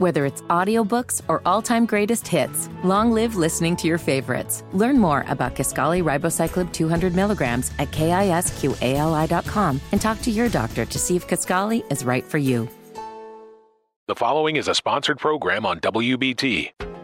Whether it's audiobooks or all-time greatest hits, long live listening to your favorites. Learn more about Kisqali Ribociclib 200 milligrams at kisqali.com and talk to your doctor to see if Kisqali is right for you. The following is a sponsored program on WBT.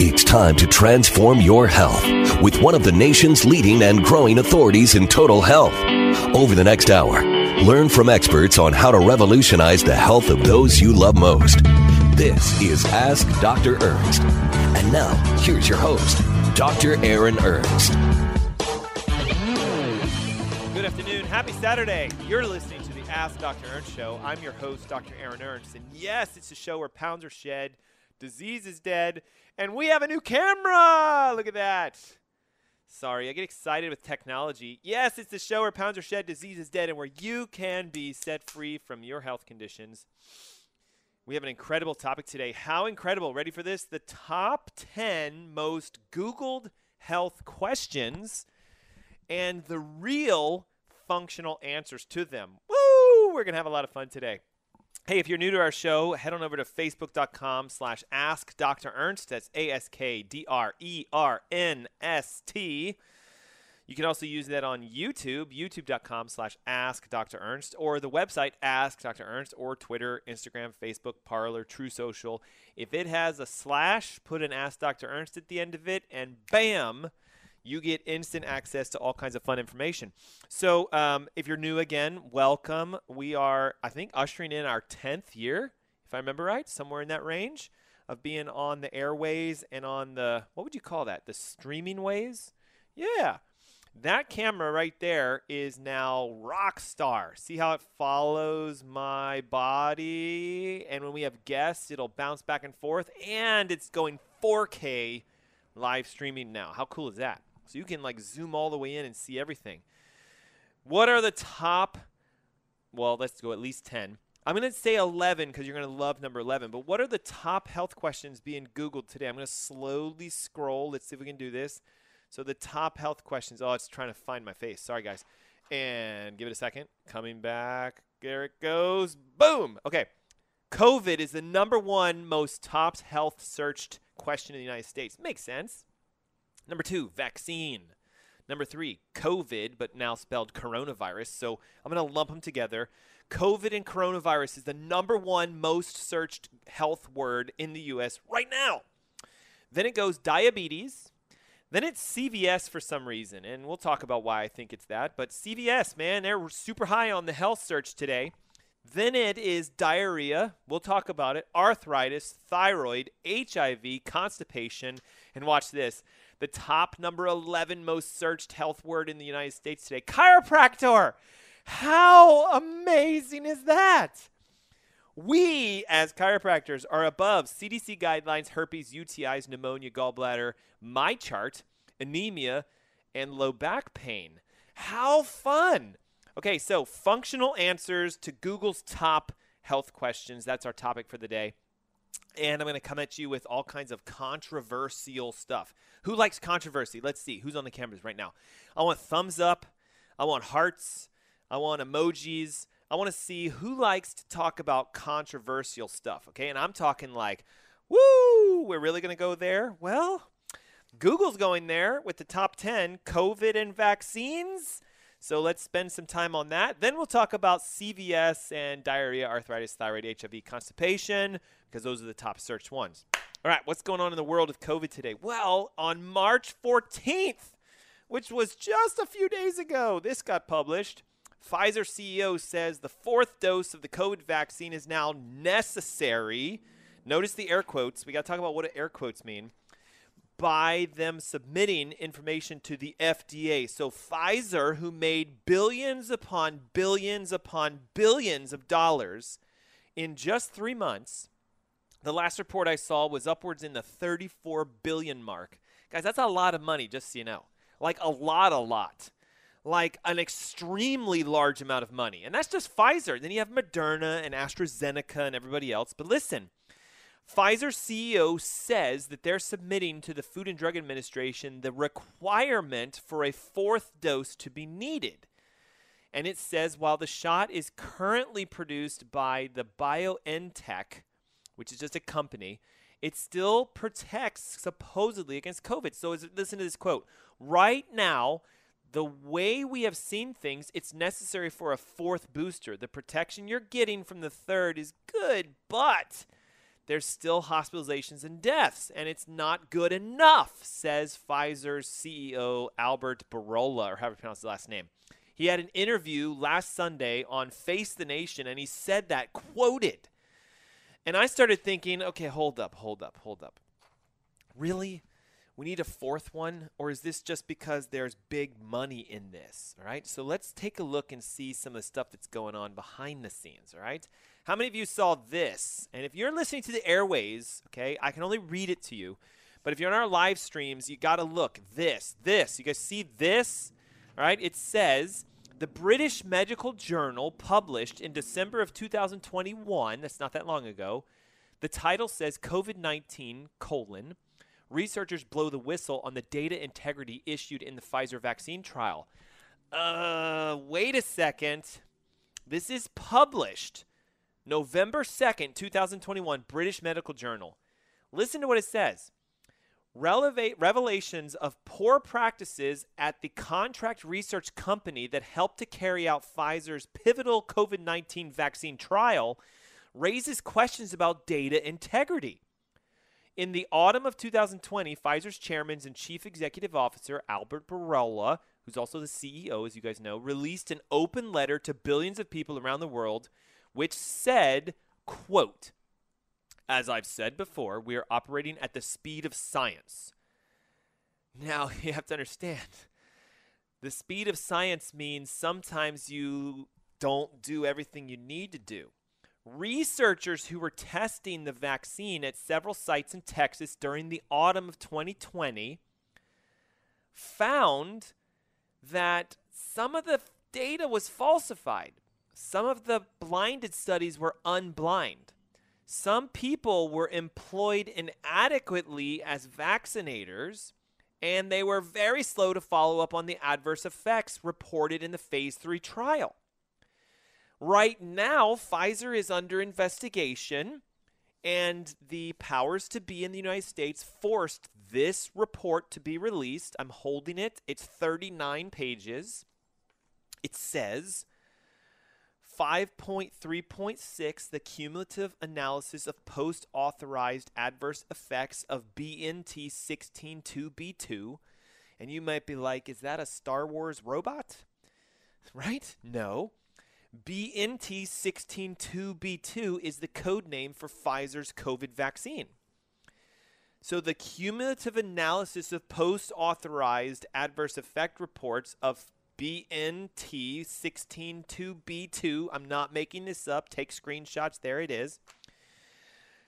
It's time to transform your health with one of the nation's leading and growing authorities in total health. Over the next hour, learn from experts on how to revolutionize the health of those you love most. This is Ask Dr. Ernst. And now, here's your host, Dr. Aaron Ernst. Good afternoon. Happy Saturday. You're listening to the Ask Dr. Ernst Show. I'm your host, Dr. Aaron Ernst. And yes, it's a show where pounds are shed, disease is dead, and we have a new camera. Look at that. Sorry, I get excited with technology. Yes, it's the show where pounds are shed, disease is dead, and where you can be set free from your health conditions. We have an incredible topic today. How incredible? Ready for this? The top 10 most Googled health questions and the real functional answers to them. Woo! We're going to have a lot of fun today. Hey, if you're new to our show, head on over to facebook.com slash ask Dr. Ernst. That's A-S-K-D-R-E-R-N-S-T. You can also use that on YouTube, youtube.com slash ask Dr. Ernst, or the website ask Dr. Ernst, or Twitter, Instagram, Facebook, Parler, Truth Social. If it has a slash, put an ask Dr. Ernst at the end of it, and bam, you get instant access to all kinds of fun information. So, um, if you're new again, welcome. We are, I think, ushering in our 10th year, if I remember right, somewhere in that range of being on the airways and on the, what would you call that? The streaming ways? Yeah. That camera right there is now rock star. See how it follows my body? And when we have guests, it'll bounce back and forth. And it's going 4K live streaming now. How cool is that? So you can like zoom all the way in and see everything. What are the top? Well, let's go at least 10. I'm going to say 11 because you're going to love number 11. But what are the top health questions being Googled today? I'm going to slowly scroll. Let's see if we can do this. So the top health questions. Oh, it's trying to find my face. Sorry, guys. And give it a second. Coming back. There it goes. Boom. Okay. COVID is the number one most top health searched question in the United States. Makes sense. Number two, vaccine. Number three, COVID, but now spelled coronavirus. So I'm going to lump them together. COVID and coronavirus is the number one most searched health word in the US right now. Then it goes diabetes. Then it's CVS for some reason. And we'll talk about why I think it's that. But CVS, man, they're super high on the health search today. Then it is diarrhea. We'll talk about it. Arthritis, thyroid, HIV, constipation. And watch this the top number 11 most searched health word in the United States today chiropractor. How amazing is that? We, as chiropractors, are above CDC guidelines, herpes, UTIs, pneumonia, gallbladder, my chart, anemia, and low back pain. How fun! Okay, so functional answers to Google's top health questions. That's our topic for the day and I'm going to come at you with all kinds of controversial stuff. Who likes controversy? Let's see. Who's on the cameras right now? I want thumbs up. I want hearts. I want emojis. I want to see who likes to talk about controversial stuff, okay? And I'm talking like, woo, we're really going to go there? Well, Google's going there with the top 10 COVID and vaccines. So let's spend some time on that. Then we'll talk about CVS and diarrhea, arthritis, thyroid, HIV, constipation, because those are the top searched ones. All right, what's going on in the world of COVID today? Well, on March 14th, which was just a few days ago, this got published. Pfizer CEO says the fourth dose of the COVID vaccine is now necessary. Notice the air quotes. We got to talk about what air quotes mean by them submitting information to the FDA. So Pfizer, who made billions upon billions upon billions of dollars in just three months, the last report I saw was upwards in the 34 billion mark. Guys, that's a lot of money, just so you know. Like a lot, a lot. Like an extremely large amount of money. And that's just Pfizer. Then you have Moderna and AstraZeneca and everybody else. But listen, Pfizer CEO says that they're submitting to the Food and Drug Administration the requirement for a fourth dose to be needed. And it says while the shot is currently produced by the BioNTech, which is just a company, it still protects supposedly against COVID. So listen to this quote. Right now, the way we have seen things, it's necessary for a fourth booster. The protection you're getting from the third is good, but there's still hospitalizations and deaths, and it's not good enough, says Pfizer's CEO Albert Bourla, or however you pronounce the last name. He had an interview last Sunday on Face the Nation, and he said that, quoted. And I started thinking, okay, hold up, hold up, hold up. Really? We need a fourth one? Or is this just because there's big money in this? All right. So let's take a look and see some of the stuff that's going on behind the scenes. All right. How many of you saw this? And if you're listening to the airways, okay, I can only read it to you. But if you're on our live streams, you got to look. This, this. You guys see this? All right. It says the British Medical Journal published in December of 2021, that's not that long ago, the title says COVID-19 colon researchers blow the whistle on the data integrity issued in the Pfizer vaccine trial. Uh, wait a second. This is published November 2nd, 2021, British Medical Journal. Listen to what it says. Revelations of poor practices at the contract research company that helped to carry out Pfizer's pivotal COVID 19 vaccine trial raises questions about data integrity. In the autumn of 2020, Pfizer's chairman and chief executive officer, Albert Bourla, who's also the CEO, as you guys know, released an open letter to billions of people around the world, which said, quote, as I've said before, we are operating at the speed of science. Now, you have to understand the speed of science means sometimes you don't do everything you need to do. Researchers who were testing the vaccine at several sites in Texas during the autumn of 2020 found that some of the data was falsified. Some of the blinded studies were unblind. Some people were employed inadequately as vaccinators, and they were very slow to follow up on the adverse effects reported in the phase three trial. Right now, Pfizer is under investigation, and the powers to be in the United States forced this report to be released. I'm holding it, it's 39 pages. It says 5.3.6 the cumulative analysis of post authorized adverse effects of BNT 162B2. And you might be like, is that a Star Wars robot? Right? No. BNT 162B2 is the code name for Pfizer's COVID vaccine. So the cumulative analysis of post authorized adverse effect reports of BNT 162B2, I'm not making this up, take screenshots, there it is,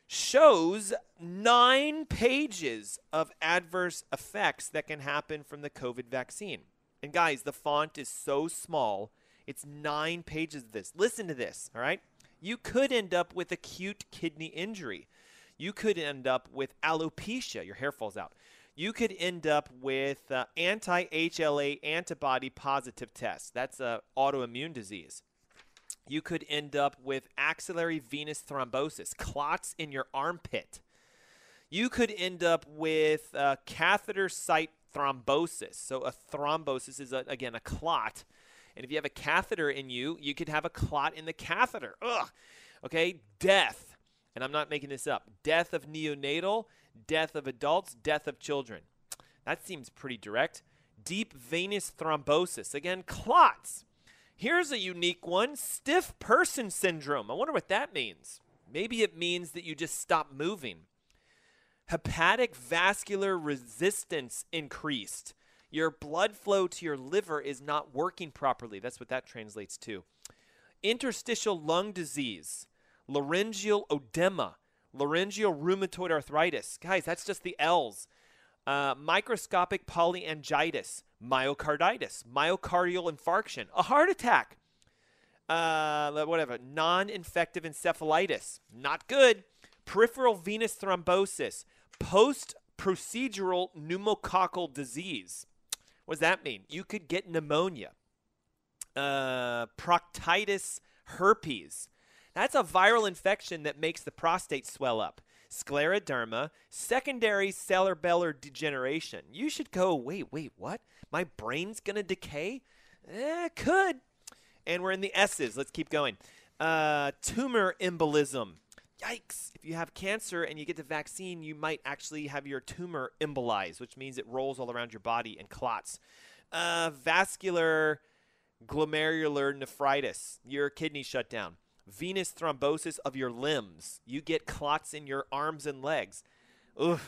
shows nine pages of adverse effects that can happen from the COVID vaccine. And guys, the font is so small, it's nine pages of this. Listen to this, all right? You could end up with acute kidney injury. You could end up with alopecia, your hair falls out you could end up with uh, anti HLA antibody positive tests. That's an autoimmune disease. You could end up with axillary venous thrombosis, clots in your armpit. You could end up with uh, catheter site thrombosis. So, a thrombosis is, a, again, a clot. And if you have a catheter in you, you could have a clot in the catheter. Ugh. Okay, death. And I'm not making this up. Death of neonatal death of adults, death of children. That seems pretty direct. Deep venous thrombosis. Again, clots. Here's a unique one stiff person syndrome. I wonder what that means. Maybe it means that you just stop moving. Hepatic vascular resistance increased. Your blood flow to your liver is not working properly. That's what that translates to. Interstitial lung disease, laryngeal oedema, laryngeal rheumatoid arthritis. Guys, that's just the L's. uh, microscopic polyangiitis, myocarditis, myocardial infarction, a heart attack, uh, whatever, non-infective encephalitis, not good, peripheral venous thrombosis, post-procedural pneumococcal disease. What does that mean? You could get pneumonia, uh, proctitis, herpes. That's a viral infection that makes the prostate swell up. Scleroderma, secondary cerebellar degeneration. You should go, wait, wait, what? My brain's going to decay? Eh, could. And we're in the S's. Let's keep going. Uh, tumor embolism. Yikes. If you have cancer and you get the vaccine, you might actually have your tumor embolized, which means it rolls all around your body and clots. Uh, vascular glomerular nephritis. Your kidney shut down venous thrombosis of your limbs. You get clots in your arms and legs. Ugh.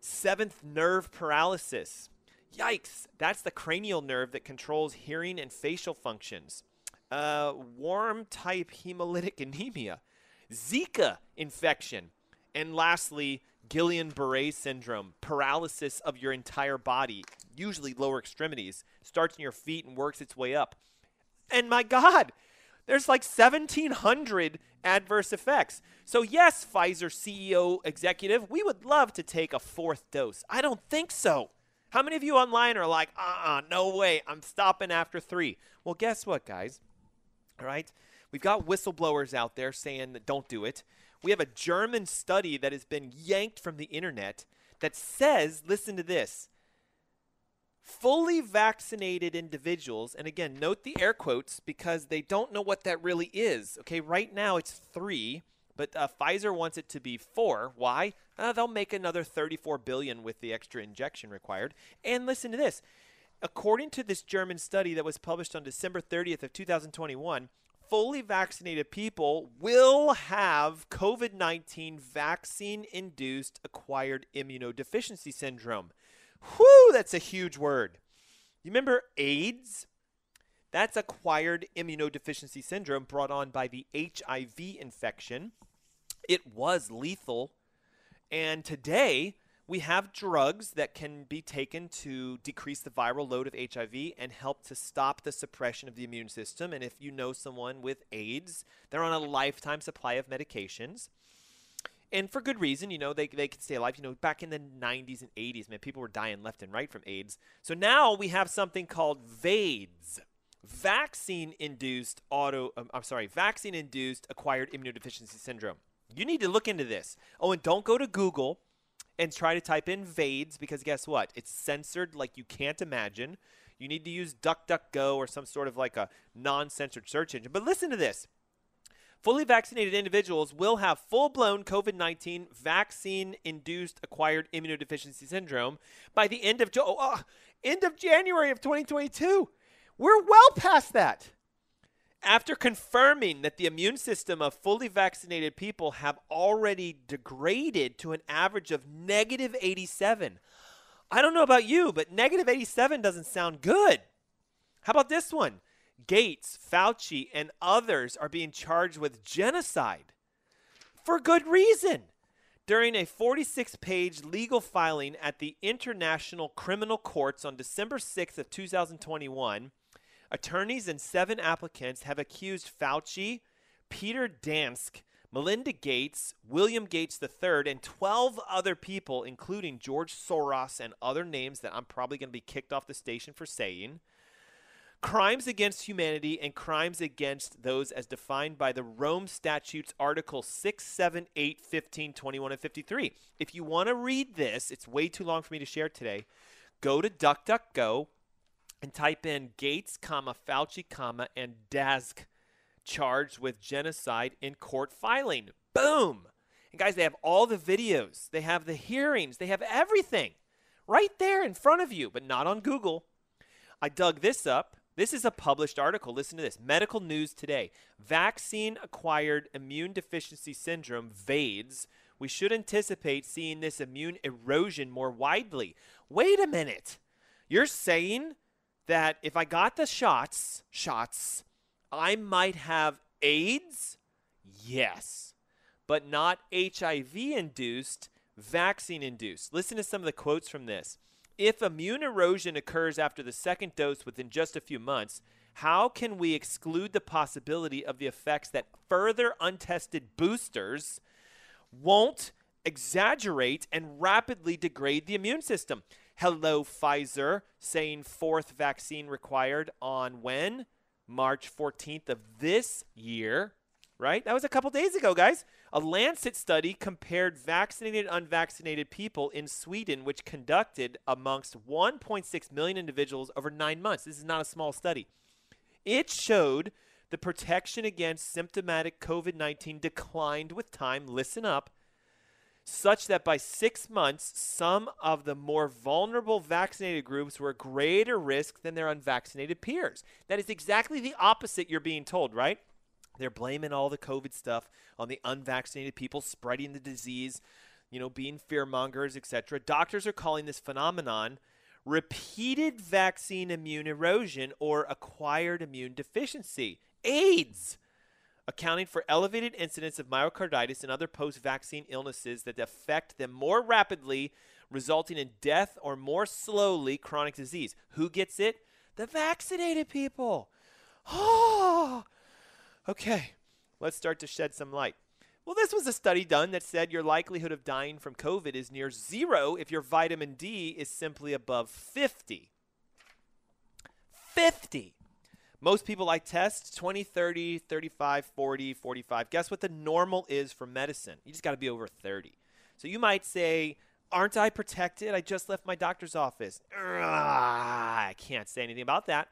Seventh nerve paralysis. Yikes. That's the cranial nerve that controls hearing and facial functions. Uh, warm type hemolytic anemia. Zika infection. And lastly, Guillain Barre syndrome, paralysis of your entire body, usually lower extremities, starts in your feet and works its way up. And my God, there's like 1,700 adverse effects. So, yes, Pfizer CEO executive, we would love to take a fourth dose. I don't think so. How many of you online are like, uh uh-uh, uh no way, I'm stopping after three? Well, guess what, guys? All right? We've got whistleblowers out there saying that don't do it. We have a German study that has been yanked from the internet that says, listen to this, fully vaccinated individuals, and again, note the air quotes because they don't know what that really is. Okay, right now it's three, but uh, Pfizer wants it to be four. Why? Uh, they'll make another 34 billion with the extra injection required. And listen to this. According to this German study that was published on December 30th of 2021, fully vaccinated people will have COVID-19 vaccine-induced acquired immunodeficiency syndrome. Whew, that's a huge word. You remember AIDS? That's acquired immunodeficiency syndrome brought on by the HIV infection. It was lethal. And today, we have drugs that can be taken to decrease the viral load of HIV and help to stop the suppression of the immune system. And if you know someone with AIDS, they're on a lifetime supply of medications and for good reason. You know, they they could stay alive. You know, back in the 90s and 80s, man, people were dying left and right from AIDS. So now we have something called VAIDS, vaccine-induced auto. Um, I'm sorry, vaccine-induced acquired immunodeficiency syndrome. You need to look into this. Oh, and don't go to Google and try to type in VAIDS because guess what? It's censored like you can't imagine. You need to use DuckDuckGo or some sort of like a non-censored search engine. But listen to this. Fully vaccinated individuals will have full blown COVID 19 vaccine induced acquired immunodeficiency syndrome by the end of, oh, uh, end of January of 2022. We're well past that. After confirming that the immune system of fully vaccinated people have already degraded to an average of negative 87. I don't know about you, but negative 87 doesn't sound good. How about this one? Gates, Fauci, and others are being charged with genocide for good reason. During a 46 page legal filing at the International Criminal Courts on December 6th of 2021, attorneys and seven applicants have accused Fauci, Peter Daszak, Melinda Gates, William Gates III, and 12 other people, including George Soros and other names that I'm probably going to be kicked off the station for saying, crimes against humanity and crimes against those as defined by the Rome Statutes, Article 6, 7, 8, 15, 21, and 53. If you want to read this, it's way too long for me to share today. Go to DuckDuckGo and type in Gates, comma, Fauci, comma, and Daszak charged with genocide in court filing. Boom! And guys, they have all the videos, they have the hearings, they have everything right there in front of you, but not on Google. I dug this up. This is a published article. Listen to this Medical News Today. Vaccine acquired immune deficiency syndrome, VAIDS. We should anticipate seeing this immune erosion more widely. Wait a minute. You're saying that if I got the shots, shots, I might have AIDS? Yes, but not HIV induced vaccine induced. Listen to some of the quotes from this. If immune erosion occurs after the second dose within just a few months, how can we exclude the possibility of the effects that further untested boosters won't exaggerate and rapidly degrade the immune system? Hello, Pfizer, saying fourth vaccine required on when? March 14th of this year, right? That was a couple days ago, guys. A Lancet study compared vaccinated and unvaccinated people in Sweden, which conducted amongst 1.6 million individuals over nine months. This is not a small study. It showed the protection against symptomatic COVID 19 declined with time. Listen up such that by six months, some of the more vulnerable vaccinated groups were at greater risk than their unvaccinated peers. That is exactly the opposite you're being told, right? They're blaming all the COVID stuff on the unvaccinated people spreading the disease, you know, being fear mongers, etc. Doctors are calling this phenomenon repeated vaccine immune erosion or acquired immune deficiency, AIDS accounting for elevated incidence of myocarditis and other post vaccine illnesses that affect them more rapidly, resulting in death or more slowly chronic disease. Who gets it? The vaccinated people. Oh, okay. Let's start to shed some light. Well, this was a study done that said your likelihood of dying from COVID is near zero if your vitamin D is simply above 50. 50. Most people I test 20, 30, 35, 40, 45. Guess what the normal is for medicine? You just got to be over 30. So you might say, Aren't I protected? I just left my doctor's office. I can't say anything about that.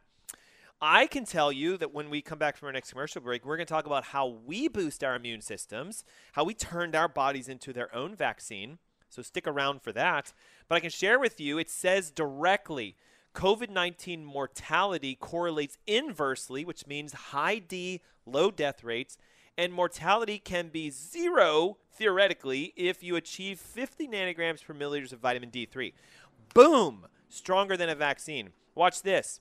I can tell you that when we come back from our next commercial break, we're going to talk about how we boost our immune systems, how we turned our bodies into their own vaccine. So stick around for that. But I can share with you, it says directly COVID 19 mortality correlates inversely, which means high D, low death rates, and mortality can be zero theoretically if you achieve 50 nanograms per milliliters of vitamin D3. Boom! Stronger than a vaccine. Watch this.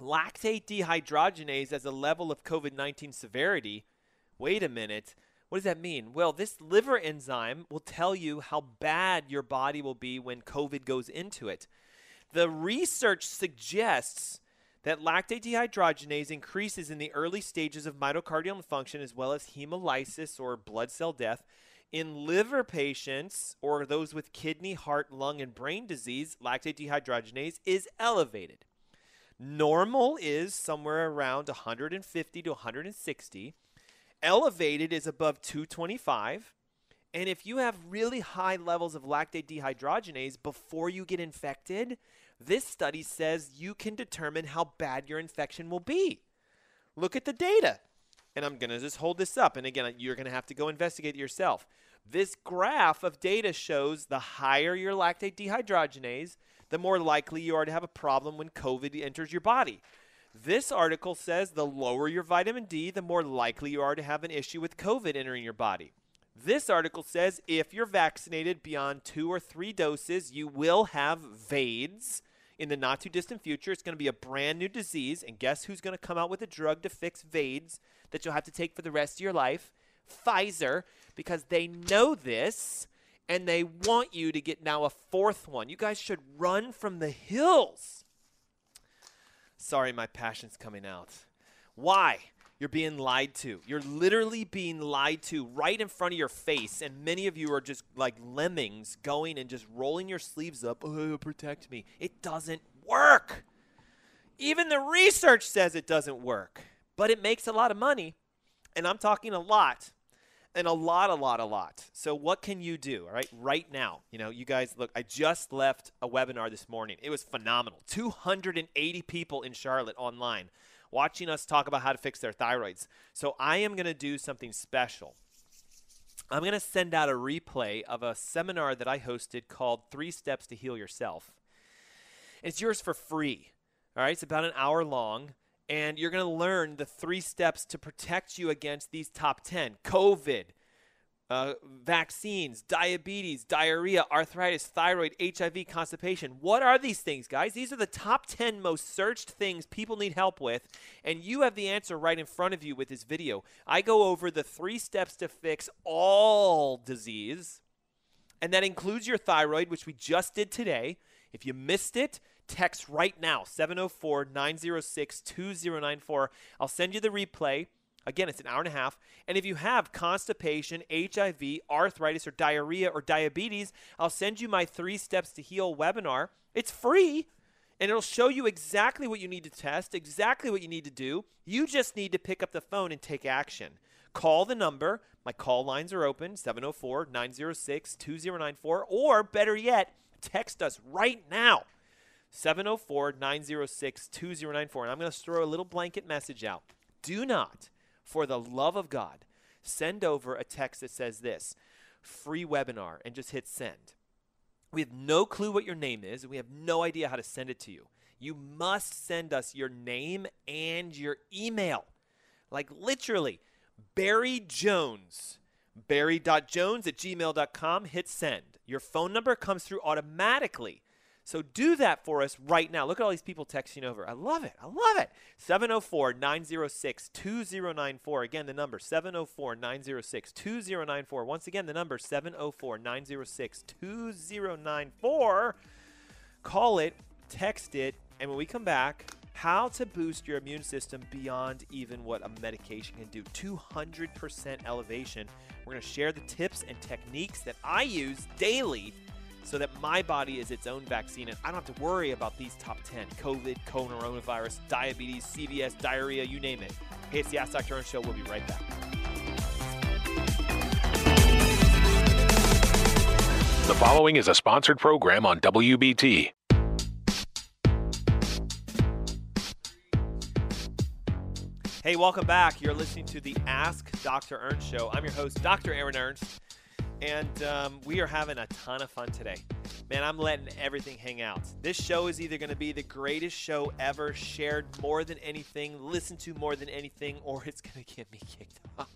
Lactate dehydrogenase as a level of COVID 19 severity. Wait a minute. What does that mean? Well, this liver enzyme will tell you how bad your body will be when COVID goes into it. The research suggests that lactate dehydrogenase increases in the early stages of mitochondrial function as well as hemolysis or blood cell death. In liver patients or those with kidney, heart, lung, and brain disease, lactate dehydrogenase is elevated. Normal is somewhere around 150 to 160. Elevated is above 225. And if you have really high levels of lactate dehydrogenase before you get infected, this study says you can determine how bad your infection will be. Look at the data. And I'm going to just hold this up. And again, you're going to have to go investigate yourself. This graph of data shows the higher your lactate dehydrogenase, the more likely you are to have a problem when COVID enters your body. This article says the lower your vitamin D, the more likely you are to have an issue with COVID entering your body. This article says if you're vaccinated beyond two or three doses, you will have VAIDS in the not too distant future. It's going to be a brand new disease. And guess who's going to come out with a drug to fix VAIDS that you'll have to take for the rest of your life? Pfizer, because they know this and they want you to get now a fourth one. You guys should run from the hills. Sorry, my passion's coming out. Why? You're being lied to. You're literally being lied to right in front of your face. And many of you are just like lemmings going and just rolling your sleeves up. Oh, protect me. It doesn't work. Even the research says it doesn't work, but it makes a lot of money. And I'm talking a lot and a lot, a lot, a lot. So what can you do? All right, right now, you know, you guys look. I just left a webinar this morning. It was phenomenal. 280 people in Charlotte online watching us talk about how to fix their thyroids. So I am going to do something special. I'm going to send out a replay of a seminar that I hosted called Three Steps to Heal Yourself. It's yours for free. All right, it's about an hour long, and you're going to learn the three steps to protect you against these top 10 COVID, uh, vaccines, diabetes, diarrhea, arthritis, thyroid, HIV, constipation. What are these things, guys? These are the top 10 most searched things people need help with, and you have the answer right in front of you with this video. I go over the three steps to fix all disease. And that includes your thyroid, which we just did today. If you missed it, text right now 704 906 2094. I'll send you the replay. Again, it's an hour and a half. And if you have constipation, HIV, arthritis, or diarrhea or diabetes, I'll send you my three steps to heal webinar. It's free and it'll show you exactly what you need to test, exactly what you need to do. You just need to pick up the phone and take action. Call the number. My call lines are open 704 906 2094. Or better yet, text us right now 704 906 2094. And I'm going to throw a little blanket message out. Do not for the love of God, send over a text that says this free webinar and just hit send. We have no clue what your name is, and we have no idea how to send it to you. You must send us your name and your email. Like literally, Barry Jones, barry.jones at gmail.com, hit send. Your phone number comes through automatically. So do that for us right now. Look at all these people texting over. I love it. I love it. 704 906 2094. Again, the number 704 906 2094. Once again, the number 704 906 2094. Call it, text it, and when we come back, how to boost your immune system beyond even what a medication can do 200% elevation. We're going to share the tips and techniques that I use daily so that my body is its own vaccine and I don't have to worry about these top 10 COVID, coronavirus, diabetes, CVS, diarrhea, you name it. Hey, it's the Ask Dr. Ernst Show. We'll be right back. The following is a sponsored program on WBT. Hey, welcome back. You're listening to the Ask Dr. Ernst Show. I'm your host, Dr. Aaron Ernst and um, we are having a ton of fun today. Man, I'm letting everything hang out. This show is either going to be the greatest show ever, shared more than anything, listened to more than anything, or it's going to get me kicked off.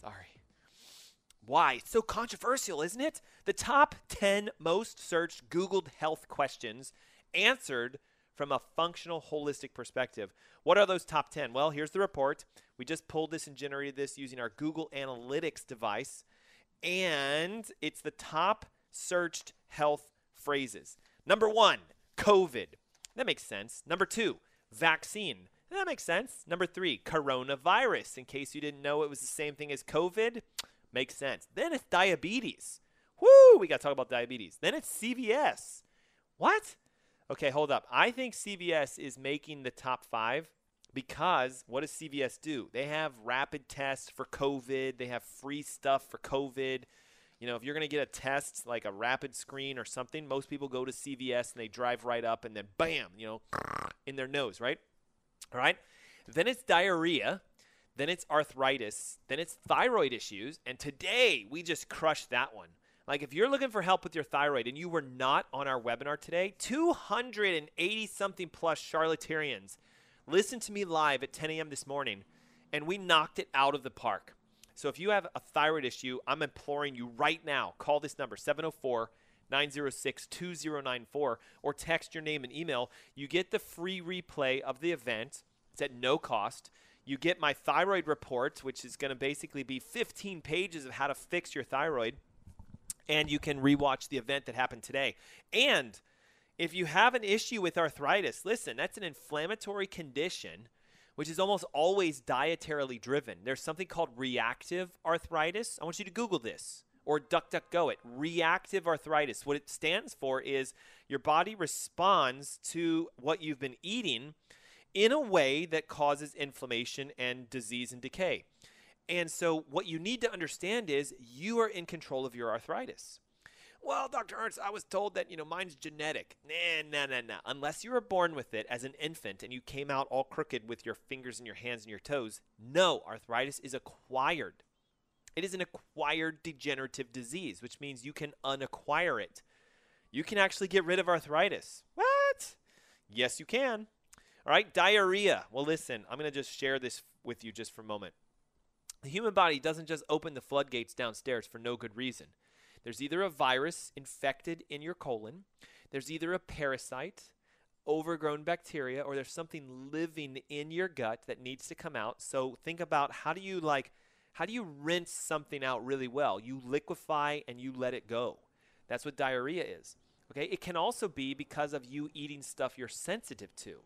Sorry. Why? It's so controversial, isn't it? The top 10 most searched Googled health questions answered from a functional, holistic perspective. What are those top 10? Well, here's the report. We just pulled this and generated this using our Google Analytics device, and it's the top searched health phrases. Number one, COVID. That makes sense. Number two, vaccine. That makes sense. Number three, coronavirus. In case you didn't know it was the same thing as COVID, makes sense. Then it's diabetes. Woo, we got to talk about diabetes. Then it's CVS. What? Okay, hold up. I think CVS is making the top five because what does CVS do? They have rapid tests for COVID, they have free stuff for COVID. You know, if you're going to get a test like a rapid screen or something, most people go to CVS and they drive right up and then bam, you know, in their nose, right? All right. Then it's diarrhea. Then it's arthritis. Then it's thyroid issues. And today we just crushed that one. Like if you're looking for help with your thyroid and you were not on our webinar today, 280 something plus charlatarians listened to me live at 10 a.m. this morning and we knocked it out of the park. So if you have a thyroid issue, I'm imploring you right now, call this number 704 906 2094 or text your name and email. You get the free replay of the event. It's at no cost. You get my thyroid report, which is going to basically be 15 pages of how to fix your thyroid and you can rewatch the event that happened today. And if you have an issue with arthritis, listen, that's an inflammatory condition which is almost always dietarily driven. There's something called reactive arthritis. I want you to Google this or DuckDuckGo it. Reactive arthritis. What it stands for is your body responds to what you've been eating in a way that causes inflammation and disease and decay. And so, what you need to understand is you are in control of your arthritis. Well, Dr. Ernst, I was told that, you know, mine's genetic. Nah, nah, nah, nah. Unless you were born with it as an infant and you came out all crooked with your fingers and your hands and your toes, no, arthritis is acquired. It is an acquired degenerative disease, which means you can unacquire it. You can actually get rid of arthritis. What? Yes, you can. All right, diarrhea. Well, listen, I'm going to just share this with you just for a moment. The human body doesn't just open the floodgates downstairs for no good reason. There's either a virus infected in your colon, there's either a parasite, overgrown bacteria, or there's something living in your gut that needs to come out. So think about how do you like How do you rinse something out really well? You liquefy and you let it go. That's what diarrhea is. Okay? It can also be because of you eating stuff you're sensitive to.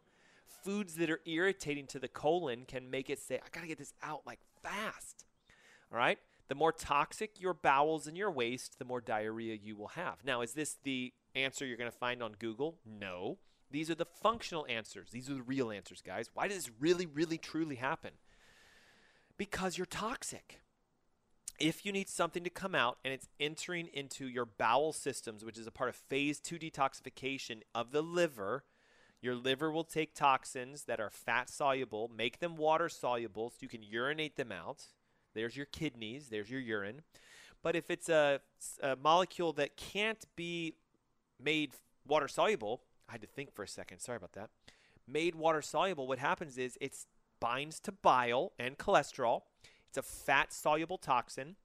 Foods that are irritating to the colon can make it say, I got to get this out like fast. All right? The more toxic your bowels and your waste, the more diarrhea you will have. Now, is this the answer you're going to find on Google? No. These are the functional answers. These are the real answers, guys. Why does this really, really, truly happen? Because you're toxic. If you need something to come out and it's entering into your bowel systems, which is a part of phase two detoxification of the liver, your liver will take toxins that are fat soluble, make them water soluble so you can urinate them out. There's your kidneys, there's your urine. But if it's a, a molecule that can't be made water soluble, I had to think for a second. Sorry about that. Made water soluble, what happens is it binds to bile and cholesterol. It's a fat soluble toxin.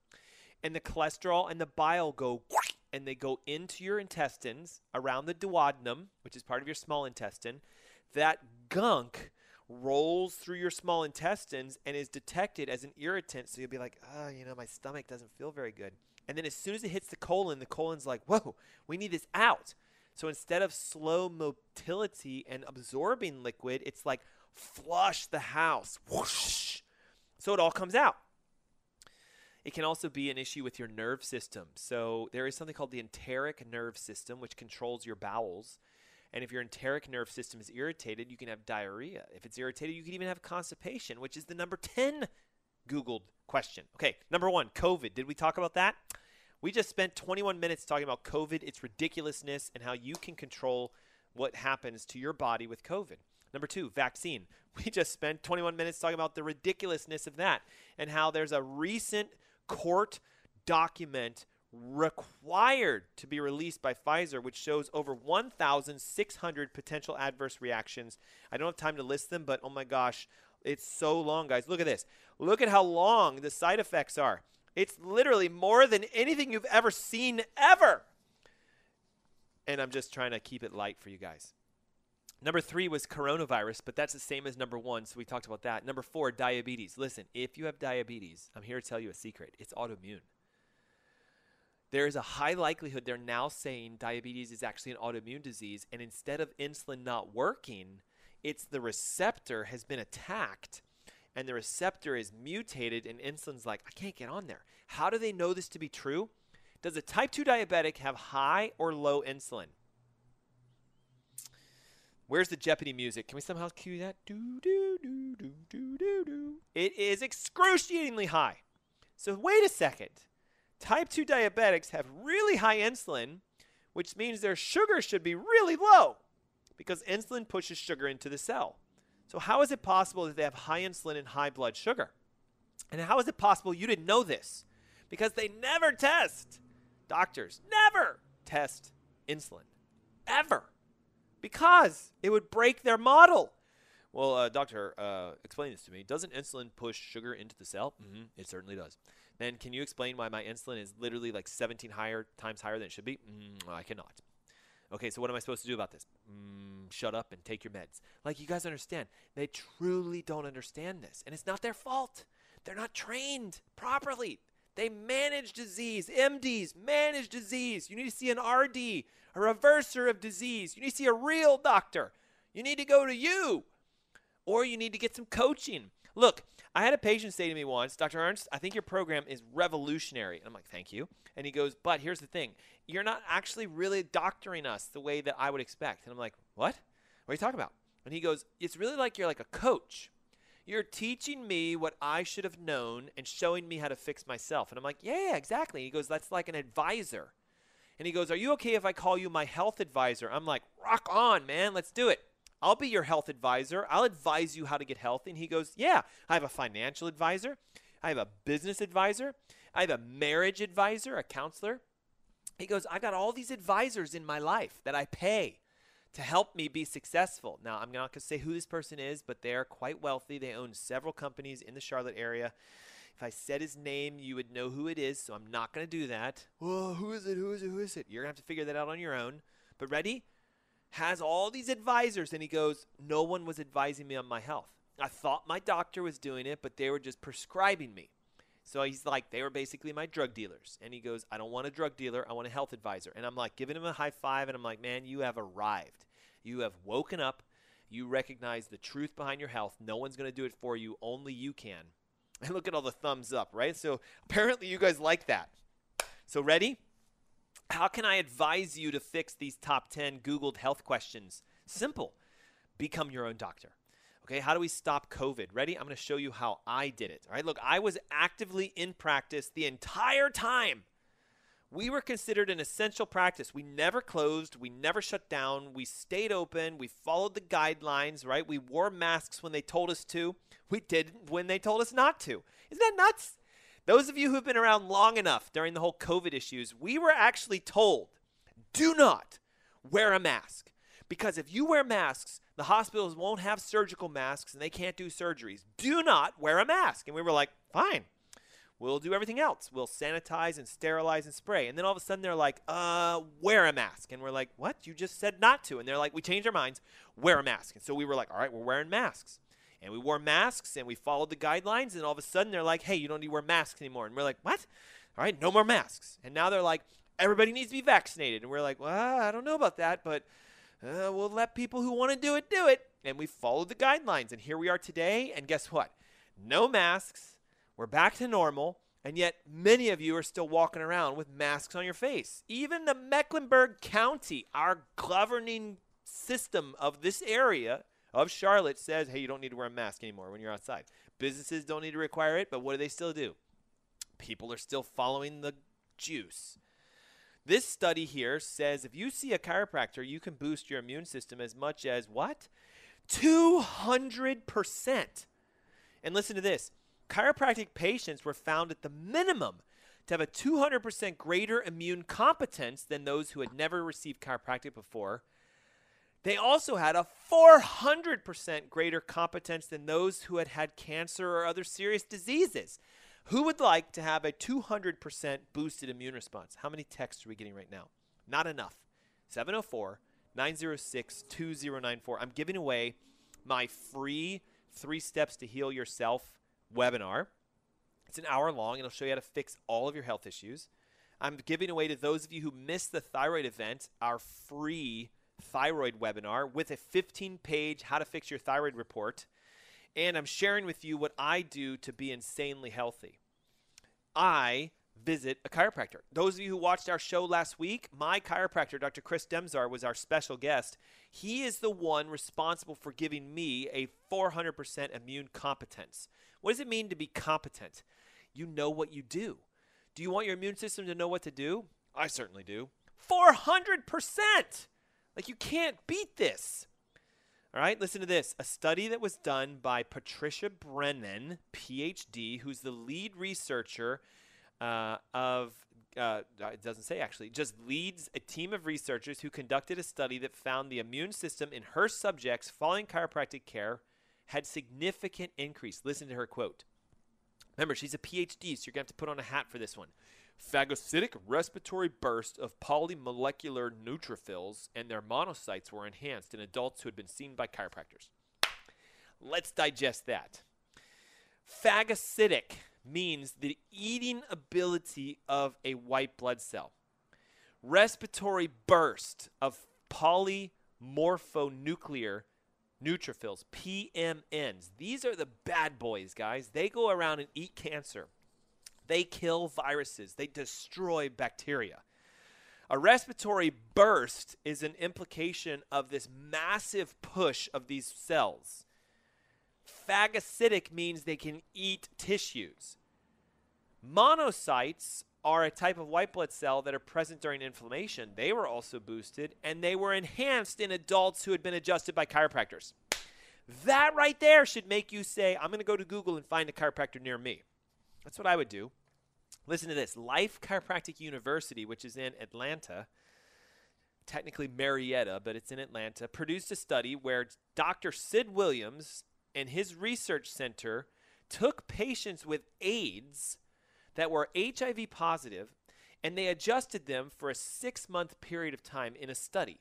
And the cholesterol and the bile go and they go into your intestines around the duodenum, which is part of your small intestine. That gunk rolls through your small intestines and is detected as an irritant. So you'll be like, oh, you know, my stomach doesn't feel very good. And then as soon as it hits the colon, the colon's like, whoa, we need this out. So instead of slow motility and absorbing liquid, it's like flush the house. Whoosh. So it all comes out. It can also be an issue with your nerve system. So there is something called the enteric nerve system, which controls your bowels. And if your enteric nerve system is irritated, you can have diarrhea. If it's irritated, you can even have constipation, which is the number 10 Googled question. Okay, number one, COVID. Did we talk about that? We just spent 21 minutes talking about COVID, its ridiculousness, and how you can control what happens to your body with COVID. Number two, vaccine. We just spent 21 minutes talking about the ridiculousness of that and how there's a recent court document required to be released by Pfizer, which shows over 1,600 potential adverse reactions. I don't have time to list them, but oh my gosh, it's so long, guys. Look at this. Look at how long the side effects are. It's literally more than anything you've ever seen ever. And I'm just trying to keep it light for you guys. Number three was coronavirus, but that's the same as number one, so we talked about that. Number four, diabetes. Listen, if you have diabetes, I'm here to tell you a secret it's autoimmune. There is a high likelihood they're now saying diabetes is actually an autoimmune disease, and instead of insulin not working, it's the receptor has been attacked and the receptor is mutated and insulin's like, I can't get on there. How do they know this to be true? Does a type 2 diabetic have high or low insulin? Where's the Jeopardy music? Can we somehow cue that? Do, do, do, do, do, do, do. It is excruciatingly high. So wait a second. Type 2 diabetics have really high insulin, which means their sugar should be really low because insulin pushes sugar into the cell. So, how is it possible that they have high insulin and high blood sugar? And how is it possible you didn't know this? Because they never test, doctors never test insulin. Ever. Because it would break their model. Well, uh, doctor, uh, explain this to me. Doesn't insulin push sugar into the cell? Mm-hmm, it certainly does. Then can you explain why my insulin is literally like 17 higher times higher than it should be? Mm, I cannot. Okay, so what am I supposed to do about this? Mm, shut up and take your meds. Like, you guys understand. They truly don't understand this. And it's not their fault. They're not trained properly. They manage disease. MDs manage disease. You need to see an RD, a reverser of disease. You need to see a real doctor. You need to go to you. Or you need to get some coaching. Look, I had a patient say to me once, Dr. Ernst, I think your program is revolutionary. And I'm like, thank you. And he goes, but here's the thing you're not actually really doctoring us the way that I would expect. And I'm like, what? What are you talking about? And he goes, it's really like you're like a coach. You're teaching me what I should have known and showing me how to fix myself. And I'm like, yeah, yeah, exactly. He goes, that's like an advisor. And he goes, Are you okay if I call you my health advisor? I'm like, Rock on, man. Let's do it. I'll be your health advisor. I'll advise you how to get healthy. And he goes, Yeah, I have a financial advisor. I have a business advisor. I have a marriage advisor, a counselor. He goes, I got all these advisors in my life that I pay to help me be successful. Now, I'm not going to say who this person is, but they're quite wealthy. They own several companies in the Charlotte area. If I said his name, you would know who it is, so I'm not going to do that. Who is it? Who is it? Who is it? You're going to have to figure that out on your own. But ready? Has all these advisors, and he goes, No one was advising me on my health. I thought my doctor was doing it, but they were just prescribing me. So he's like, they were basically my drug dealers. And he goes, I don't want a drug dealer. I want a health advisor. And I'm like, giving him a high five. And I'm like, man, you have arrived. You have woken up. You recognize the truth behind your health. No one's going to do it for you. Only you can. And look at all the thumbs up, right? So apparently you guys like that. So, ready? How can I advise you to fix these top 10 Googled health questions? Simple. Become your own doctor. Okay, how do we stop COVID? Ready? I'm going to show you how I did it. All right, look, I was actively in practice the entire time. We were considered an essential practice. We never closed, we never shut down, we stayed open, we followed the guidelines, right? We wore masks when they told us to, we didn't when they told us not to. Isn't that nuts? Those of you who've been around long enough during the whole COVID issues, we were actually told do not wear a mask. Because if you wear masks, the hospitals won't have surgical masks and they can't do surgeries. Do not wear a mask. And we were like, fine. We'll do everything else. We'll sanitize and sterilize and spray. And then all of a sudden they're like, uh, wear a mask. And we're like, what? You just said not to. And they're like, we changed our minds, wear a mask. And so we were like, all right, we're wearing masks. And we wore masks and we followed the guidelines. And all of a sudden they're like, hey, you don't need to wear masks anymore. And we're like, what? All right, no more masks. And now they're like, everybody needs to be vaccinated. And we're like, well, I don't know about that, but uh, we'll let people who want to do it do it. And we followed the guidelines. And here we are today. And guess what? No masks. We're back to normal. And yet, many of you are still walking around with masks on your face. Even the Mecklenburg County, our governing system of this area of Charlotte, says, hey, you don't need to wear a mask anymore when you're outside. Businesses don't need to require it, but what do they still do? People are still following the juice. This study here says if you see a chiropractor, you can boost your immune system as much as what? 200%. And listen to this chiropractic patients were found at the minimum to have a 200% greater immune competence than those who had never received chiropractic before. They also had a 400% greater competence than those who had had cancer or other serious diseases. Who would like to have a 200% boosted immune response? How many texts are we getting right now? Not enough. 704 906 2094. I'm giving away my free Three Steps to Heal Yourself webinar. It's an hour long. And it'll show you how to fix all of your health issues. I'm giving away to those of you who missed the thyroid event our free thyroid webinar with a 15 page how to fix your thyroid report and I'm sharing with you what I do to be insanely healthy. I visit a chiropractor. Those of you who watched our show last week, my chiropractor, Dr. Chris Demzar, was our special guest. He is the one responsible for giving me a 400% immune competence. What does it mean to be competent? You know what you do. Do you want your immune system to know what to do? I certainly do. 400%! Like, you can't beat this. All right, listen to this. A study that was done by Patricia Brennan, PhD, who's the lead researcher uh, of, uh, it doesn't say actually, just leads a team of researchers who conducted a study that found the immune system in her subjects following chiropractic care had significant increase. Listen to her quote. Remember, she's a PhD, so you're going to have to put on a hat for this one phagocytic respiratory burst of polymorphonuclear neutrophils and their monocytes were enhanced in adults who had been seen by chiropractors. Let's digest that. Phagocytic means the eating ability of a white blood cell. Respiratory burst of polymorphonuclear neutrophils, PMNs. These are the bad boys, guys. They go around and eat cancer. They kill viruses, they destroy bacteria. A respiratory burst is an implication of this massive push of these cells. Phagocytic means they can eat tissues. Monocytes are a type of white blood cell that are present during inflammation. They were also boosted and they were enhanced in adults who had been adjusted by chiropractors. That right there should make you say, I'm going to go to Google and find a chiropractor near me. That's what I would do. Listen to this Life Chiropractic University, which is in Atlanta, technically Marietta, but it's in Atlanta, produced a study where Dr. Sid Williams and his research center took patients with AIDS that were HIV positive and they adjusted them for a six month period of time in a study.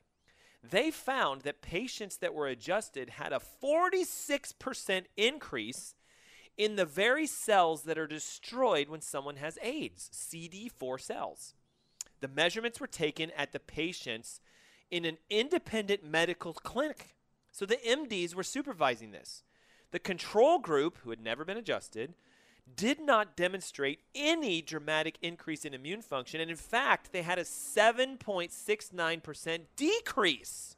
They found that patients that were adjusted had a 46% increase in the very cells that are destroyed when someone has AIDS, CD4 cells. The measurements were taken at the patients in an independent medical clinic. So the MDs were supervising this. The control group, who had never been adjusted, did not demonstrate any dramatic increase in immune function. And in fact, they had a 7.69% decrease.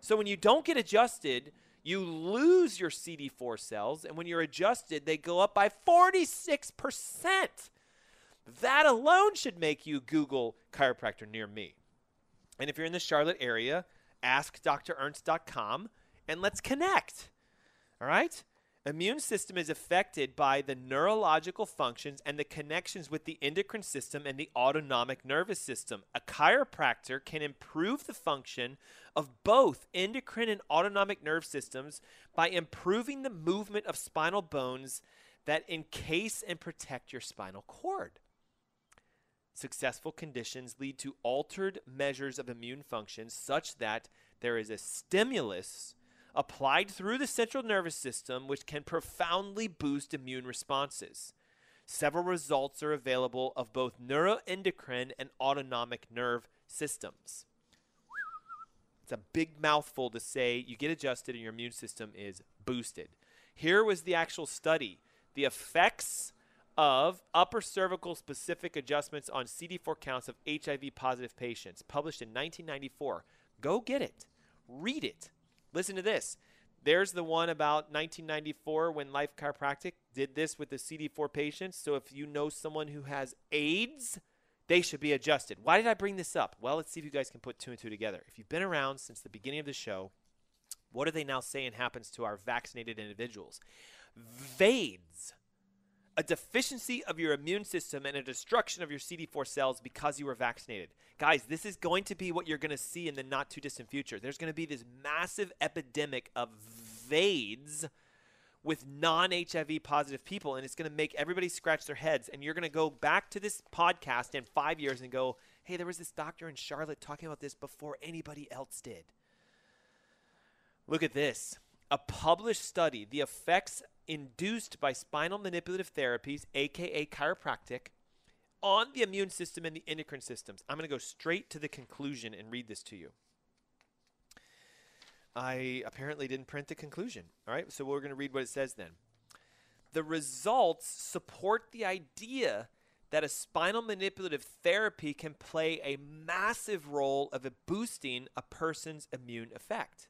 So when you don't get adjusted, you lose your CD4 cells. And when you're adjusted, they go up by 46%. That alone should make you Google chiropractor near me. And if you're in the Charlotte area, ask drernst.com and let's connect. All right? Immune system is affected by the neurological functions and the connections with the endocrine system and the autonomic nervous system. A chiropractor can improve the function of both endocrine and autonomic nerve systems by improving the movement of spinal bones that encase and protect your spinal cord. Successful conditions lead to altered measures of immune function such that there is a stimulus applied through the central nervous system, which can profoundly boost immune responses. Several results are available of both neuroendocrine and autonomic nerve systems. It's a big mouthful to say you get adjusted and your immune system is boosted. Here was the actual study the effects of upper cervical specific adjustments on CD4 counts of HIV positive patients, published in 1994. Go get it, read it, Listen to this. There's the one about 1994 when Life Chiropractic did this with the CD4 patients. So if you know someone who has AIDS, they should be adjusted. Why did I bring this up? Well, let's see if you guys can put two and two together. If you've been around since the beginning of the show, what are they now saying happens to our vaccinated individuals? VAIDS, a deficiency of your immune system and a destruction of your CD4 cells because you were vaccinated. Guys, this is going to be what you're going to see in the not too distant future. There's going to be this massive epidemic of VAIDS with non HIV positive people, and it's going to make everybody scratch their heads. And you're going to go back to this podcast in five years and go, hey, there was this doctor in Charlotte talking about this before anybody else did. Look at this. A published study, the effects induced by spinal manipulative therapies, aka chiropractic, on the immune system and the endocrine systems. I'm going to go straight to the conclusion and read this to you. I apparently didn't print the conclusion. All right, so we're going to read what it says then. The results support the idea that a spinal manipulative therapy can play a massive role of boosting a person's immune effect.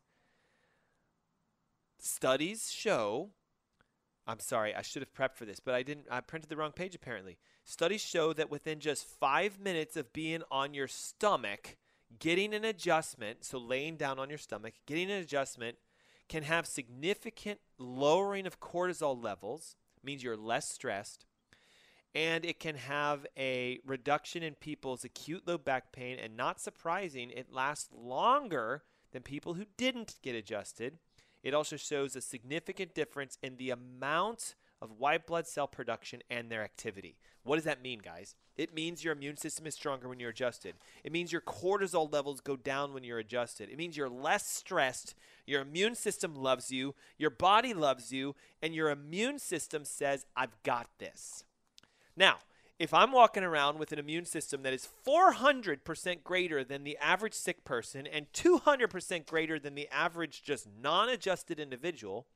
Studies show I'm sorry, I should have prepped for this, but I didn't. I printed the wrong page apparently. Studies show that within just five minutes of being on your stomach, getting an adjustment, so laying down on your stomach, getting an adjustment can have significant lowering of cortisol levels, means you're less stressed, and it can have a reduction in people's acute low back pain, and not surprising, it lasts longer than people who didn't get adjusted it also shows a significant difference in the amount of white blood cell production and their activity. What does that mean, guys? It means your immune system is stronger when you're adjusted. It means your cortisol levels go down when you're adjusted. It means you're less stressed. Your immune system loves you. Your body loves you. And your immune system says, I've got this. Now, if I'm walking around with an immune system that is 400% greater than the average sick person and 200% greater than the average just non adjusted individual,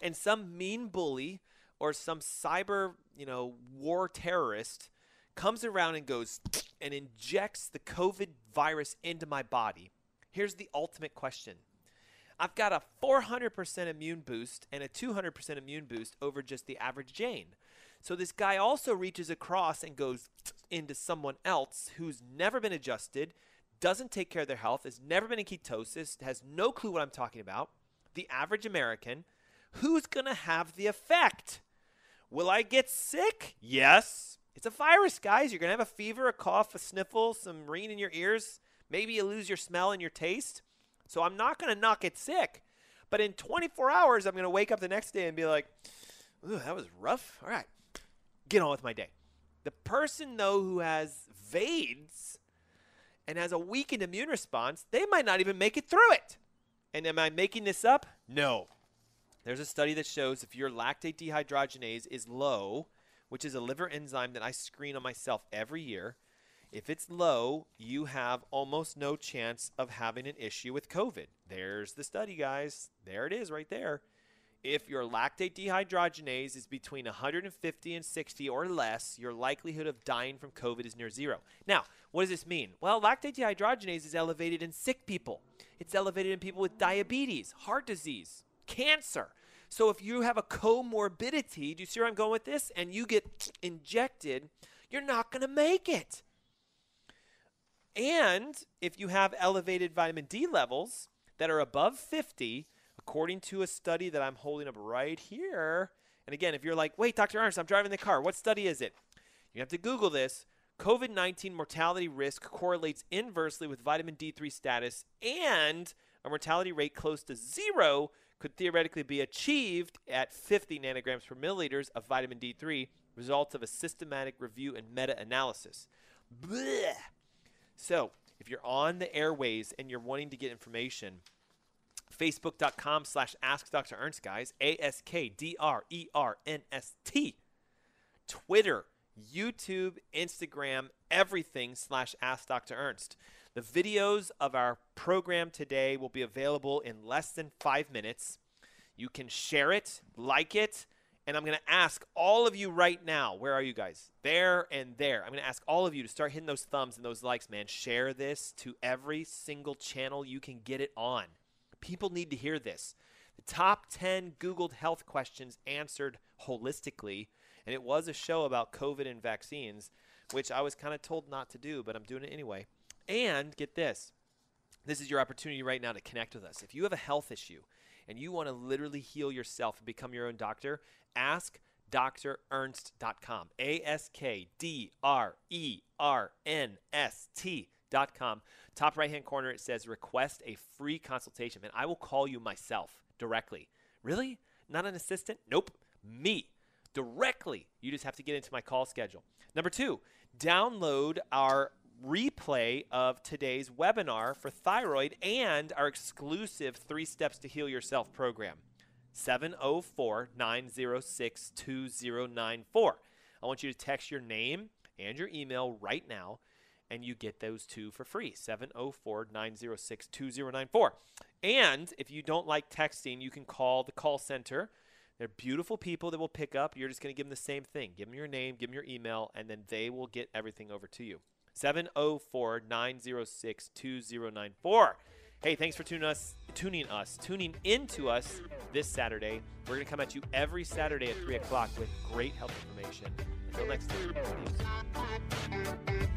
and some mean bully or some cyber, you know, war terrorist comes around and goes and injects the COVID virus into my body, here's the ultimate question. I've got a 400% immune boost and a 200% immune boost over just the average Jane. So this guy also reaches across and goes into someone else who's never been adjusted, doesn't take care of their health, has never been in ketosis, has no clue what I'm talking about. The average American, who's going to have the effect? Will I get sick? Yes. It's a virus, guys. You're going to have a fever, a cough, a sniffle, some ringing in your ears. Maybe you lose your smell and your taste. So I'm not going to not get sick. But in 24 hours, I'm going to wake up the next day and be like, ooh, that was rough. All right get on with my day. The person, though, who has VAIDS and has a weakened immune response, they might not even make it through it. And am I making this up? No. There's a study that shows if your lactate dehydrogenase is low, which is a liver enzyme that I screen on myself every year, if it's low, you have almost no chance of having an issue with COVID. There's the study, guys. There it is right there. If your lactate dehydrogenase is between 150 and 60 or less, your likelihood of dying from COVID is near zero. Now, what does this mean? Well, lactate dehydrogenase is elevated in sick people, it's elevated in people with diabetes, heart disease, cancer. So if you have a comorbidity, do you see where I'm going with this? And you get injected, you're not going to make it. And if you have elevated vitamin D levels that are above 50, according to a study that I'm holding up right here, and again, if you're like, wait, Dr. Ernst, I'm driving the car, what study is it? You have to Google this. COVID 19 mortality risk correlates inversely with vitamin D3 status, and a mortality rate close to zero could theoretically be achieved at 50 nanograms per milliliters of vitamin D3, results of a systematic review and meta analysis. So, if you're on the airways and you're wanting to get information, facebook.com slash ask Dr. Ernst, guys, A S K D R E R N S T. Twitter, YouTube, Instagram, everything slash ask Dr. Ernst. The videos of our program today will be available in less than five minutes. You can share it, like it, and I'm going to ask all of you right now, where are you guys? There and there. I'm going to ask all of you to start hitting those thumbs and those likes, man. Share this to every single channel you can get it on. People need to hear this. The top 10 Googled health questions answered holistically, and it was a show about COVID and vaccines, which I was kind of told not to do, but I'm doing it anyway. And get this this is your opportunity right now to connect with us. If you have a health issue and you want to literally heal yourself and become your own doctor, ask drernst.com. A S K D R E R N S T.com. Top right hand corner, it says request a free consultation. And I will call you myself directly. Really? Not an assistant? Nope. Me directly. You just have to get into my call schedule. Number two, download our replay of today's webinar for thyroid and our exclusive Three Steps to Heal Yourself program. 704 906 2094. I want you to text your name and your email right now, and you get those two for free 704 906 2094. And if you don't like texting, you can call the call center. They're beautiful people that will pick up. You're just going to give them the same thing. Give them your name, give them your email, and then they will get everything over to you. 704 906 2094. Hey, thanks for tuning us, tuning us, tuning into us this Saturday. We're going to come at you every Saturday at 3 o'clock with great health information. Until next time.